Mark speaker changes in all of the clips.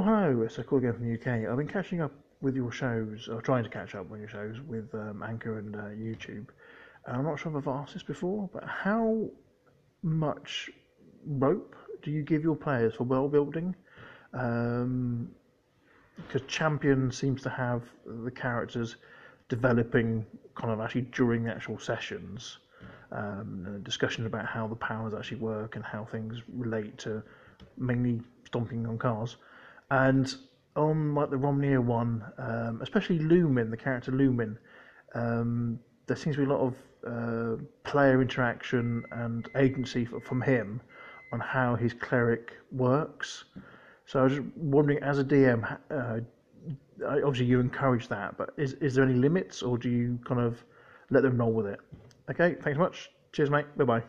Speaker 1: Oh, hello, it's a call again from the UK. I've been catching up with your shows, or trying to catch up with your shows with um, Anchor and uh, YouTube. And I'm not sure if I've asked this before, but how much rope do you give your players for world building? Because um, Champion seems to have the characters developing kind of actually during the actual sessions. Um, discussion about how the powers actually work and how things relate to mainly stomping on cars. And on like the Romnia one, um, especially Lumen, the character Lumen, um, there seems to be a lot of uh, player interaction and agency from him on how his cleric works. So I was wondering, as a DM, uh, obviously you encourage that, but is is there any limits, or do you kind of let them roll with it? Okay, thanks much. Cheers, mate. Bye bye.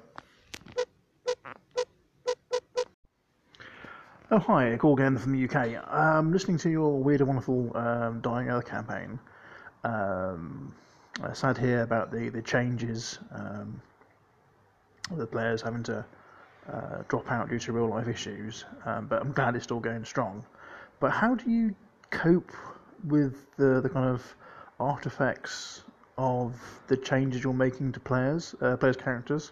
Speaker 1: Oh, hi, call again from the UK. Um, listening to your weird and wonderful um, Dying Earth campaign. Um, sad here about the, the changes, um, the players having to uh, drop out due to real life issues, um, but I'm glad it's still going strong. But how do you cope with the, the kind of artifacts of the changes you're making to players, uh, players' characters?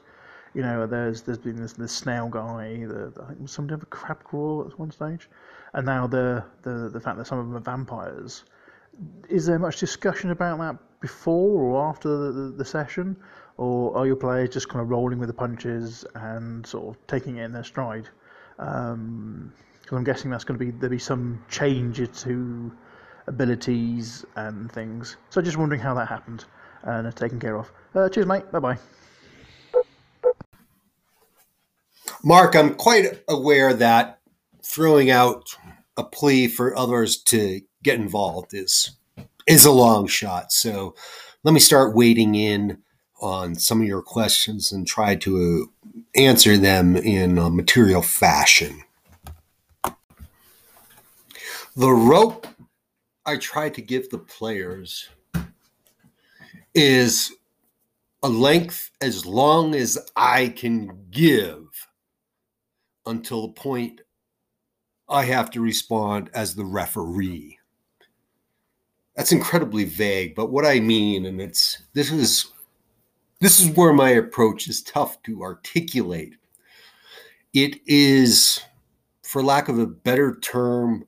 Speaker 1: You know, there's there's been this, snail guy, the, I think some of a crab crawl at one stage, and now the, the the fact that some of them are vampires. Is there much discussion about that before or after the, the, the session, or are your players just kind of rolling with the punches and sort of taking it in their stride? Because um, I'm guessing that's going to be there'll be some change to abilities and things. So just wondering how that happened and taken care of. Uh, cheers, mate. Bye bye.
Speaker 2: Mark, I'm quite aware that throwing out a plea for others to get involved is is a long shot. So let me start wading in on some of your questions and try to uh, answer them in a material fashion. The rope I try to give the players is a length as long as I can give until the point I have to respond as the referee. That's incredibly vague, but what I mean, and it's this is this is where my approach is tough to articulate. It is, for lack of a better term,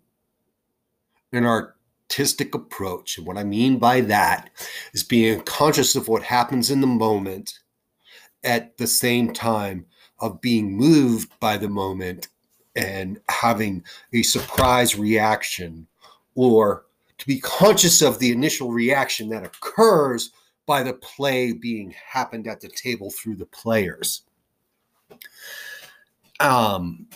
Speaker 2: an artistic approach. And what I mean by that is being conscious of what happens in the moment at the same time of being moved by the moment and having a surprise reaction or to be conscious of the initial reaction that occurs by the play being happened at the table through the players. Um,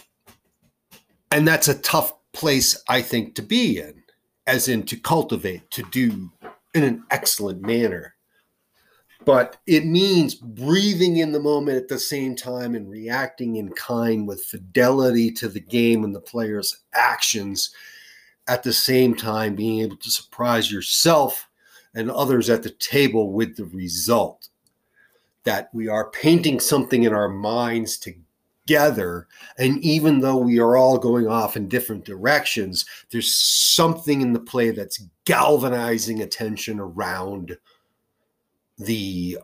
Speaker 2: and that's a tough place, I think, to be in, as in to cultivate, to do in an excellent manner but it means breathing in the moment at the same time and reacting in kind with fidelity to the game and the player's actions at the same time being able to surprise yourself and others at the table with the result. That we are painting something in our minds together and even though we are all going off in different directions there's something in the play that's galvanizing attention around the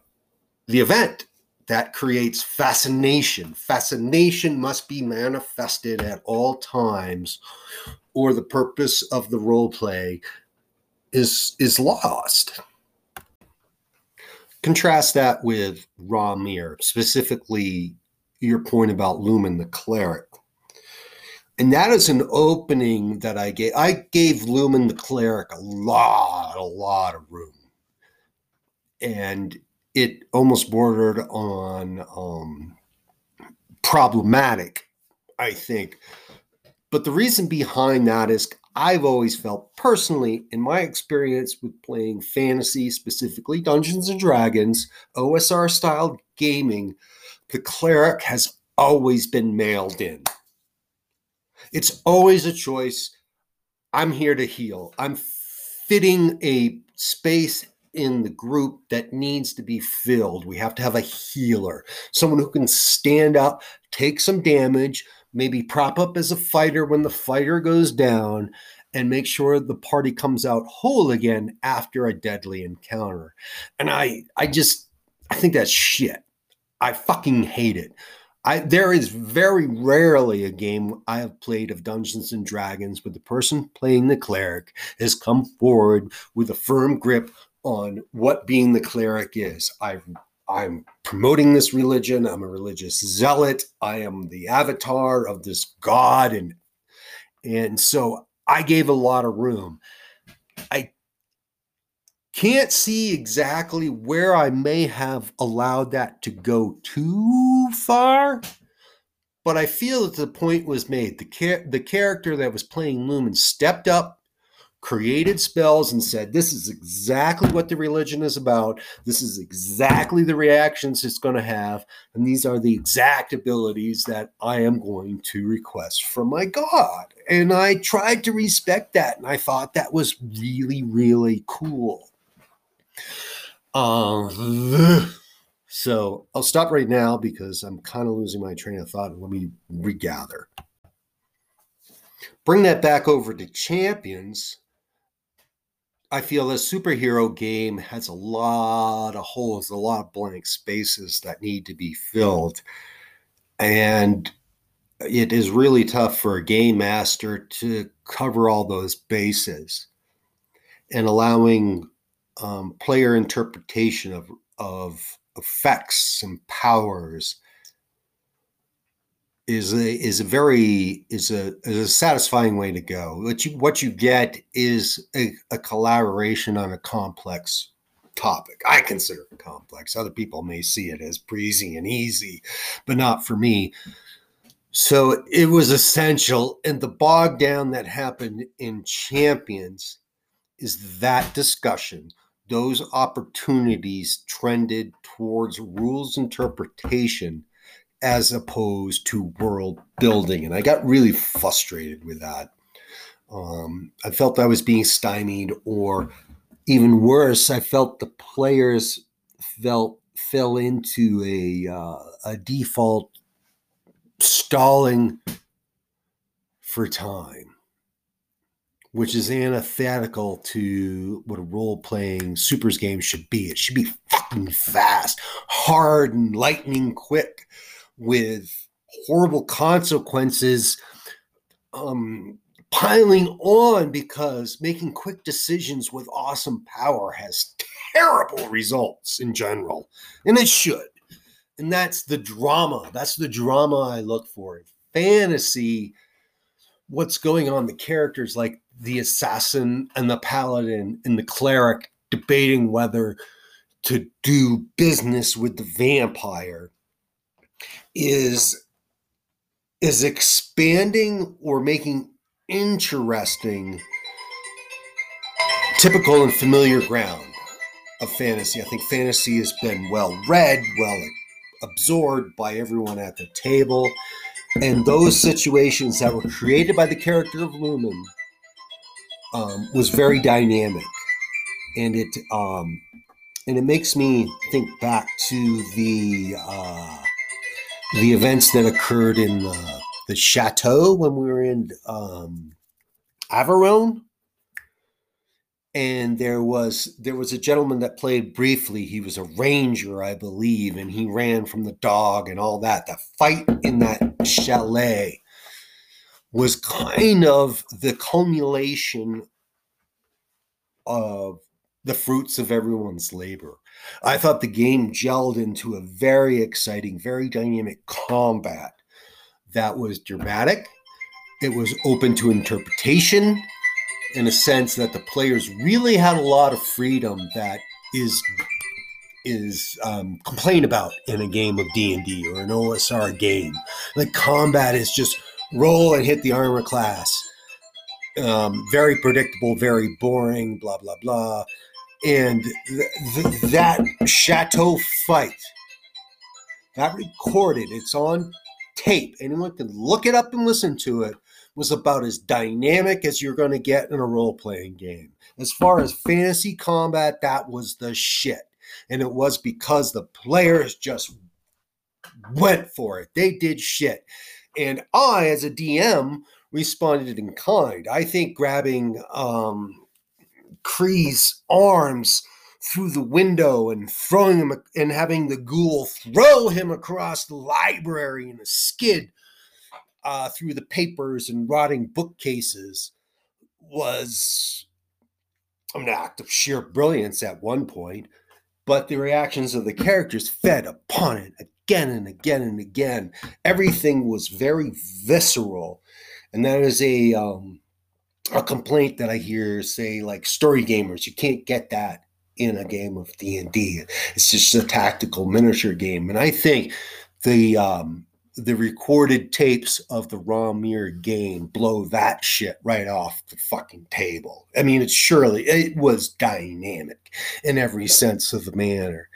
Speaker 2: the event that creates fascination. Fascination must be manifested at all times or the purpose of the role play is is lost. Contrast that with Romir specifically your point about Lumen the cleric. And that is an opening that i gave i gave Lumen the cleric a lot a lot of room and it almost bordered on um, problematic, I think. But the reason behind that is I've always felt personally, in my experience with playing fantasy, specifically Dungeons and Dragons, OSR style gaming, the cleric has always been mailed in. It's always a choice. I'm here to heal. I'm fitting a space in the group that needs to be filled. We have to have a healer, someone who can stand up, take some damage, maybe prop up as a fighter when the fighter goes down, and make sure the party comes out whole again after a deadly encounter. And I I just I think that's shit. I fucking hate it. I there is very rarely a game I have played of Dungeons and Dragons where the person playing the cleric has come forward with a firm grip on what being the cleric is. I I'm promoting this religion. I'm a religious zealot. I am the avatar of this god and and so I gave a lot of room. I can't see exactly where I may have allowed that to go too far, but I feel that the point was made. The char- the character that was playing Lumen stepped up created spells and said, This is exactly what the religion is about. This is exactly the reactions it's going to have. And these are the exact abilities that I am going to request from my God. And I tried to respect that. And I thought that was really, really cool. Uh, so I'll stop right now because I'm kind of losing my train of thought. Let me regather. Bring that back over to champions I feel this superhero game has a lot of holes, a lot of blank spaces that need to be filled. And it is really tough for a game master to cover all those bases and allowing um, player interpretation of, of effects and powers is a is a very is a is a satisfying way to go. What you what you get is a, a collaboration on a complex topic. I consider it complex. Other people may see it as breezy and easy, but not for me. So it was essential, and the bog down that happened in Champions is that discussion. Those opportunities trended towards rules interpretation as opposed to world building. And I got really frustrated with that. Um, I felt I was being stymied, or even worse, I felt the players felt fell into a uh, a default stalling for time, which is antithetical to what a role playing supers game should be. It should be fucking fast, hard, and lightning quick with horrible consequences um, piling on because making quick decisions with awesome power has terrible results in general, and it should. And that's the drama. That's the drama I look for. In fantasy, what's going on, the characters like the assassin and the paladin and the cleric debating whether to do business with the vampire is is expanding or making interesting typical and familiar ground of fantasy. I think fantasy has been well read, well absorbed by everyone at the table. And those situations that were created by the character of Lumen um, was very dynamic. And it um, and it makes me think back to the uh, the events that occurred in the, the chateau when we were in um. And there was there was a gentleman that played briefly. He was a ranger, I believe, and he ran from the dog and all that. The fight in that chalet was kind of the culmination of the fruits of everyone's labor. I thought the game gelled into a very exciting, very dynamic combat that was dramatic. It was open to interpretation in a sense that the players really had a lot of freedom that is is um, complained about in a game of D&D or an OSR game. Like combat is just roll and hit the armor class. Um, very predictable, very boring, blah, blah, blah and th- th- that chateau fight that recorded. It's on tape. Anyone can look it up and listen to it. Was about as dynamic as you're going to get in a role-playing game. As far as fantasy combat that was the shit. And it was because the players just went for it. They did shit. And I, as a DM, responded in kind. I think grabbing um, Kree's arms through the window and throwing him and having the ghoul throw him across the library in a skid uh, through the papers and rotting bookcases was an act of sheer brilliance at one point, but the reactions of the characters fed upon it again and again and again. Everything was very visceral, and that is a um, a complaint that I hear say like story gamers. You can't get that in a game of D and D. It's just a tactical miniature game, and I think the um, the recorded tapes of the Ramir game blow that shit right off the fucking table. I mean, it's surely it was dynamic in every sense of the manner,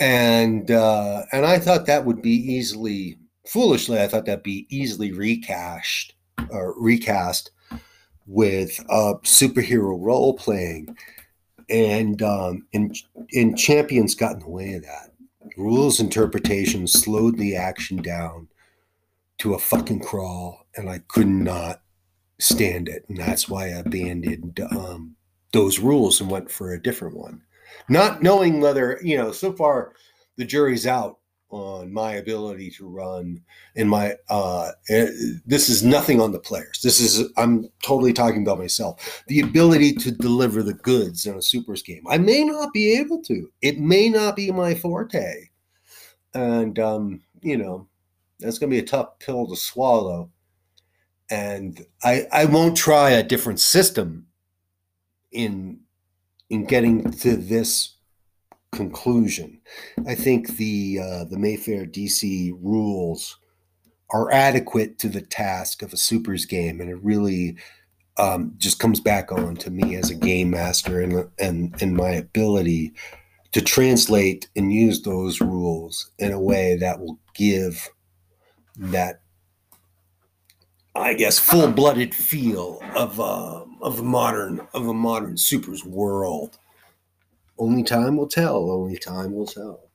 Speaker 2: and uh, and I thought that would be easily, foolishly, I thought that'd be easily recast or recast with uh, superhero role playing, and um, and and champions got in the way of that rules interpretation slowed the action down to a fucking crawl, and I could not stand it. And that's why I abandoned um, those rules and went for a different one. Not knowing whether, you know, so far the jury's out on my ability to run in my uh eh, this is nothing on the players. This is i'm totally talking about myself. The ability to deliver the goods in a supers game. I may not be able to. It may not be my forte. And um you know that's going to be a tough pill to swallow. And i i won't try a different system in in getting to this conclusion. I think the uh, the Mayfair DC rules are adequate to the task of a supers game, and it really um, just comes back on to me as a game master and and and my ability to translate and use those rules in a way that will give that I guess full-blooded feel of uh, of a modern of a modern supers world. Only time will tell. Only time will tell.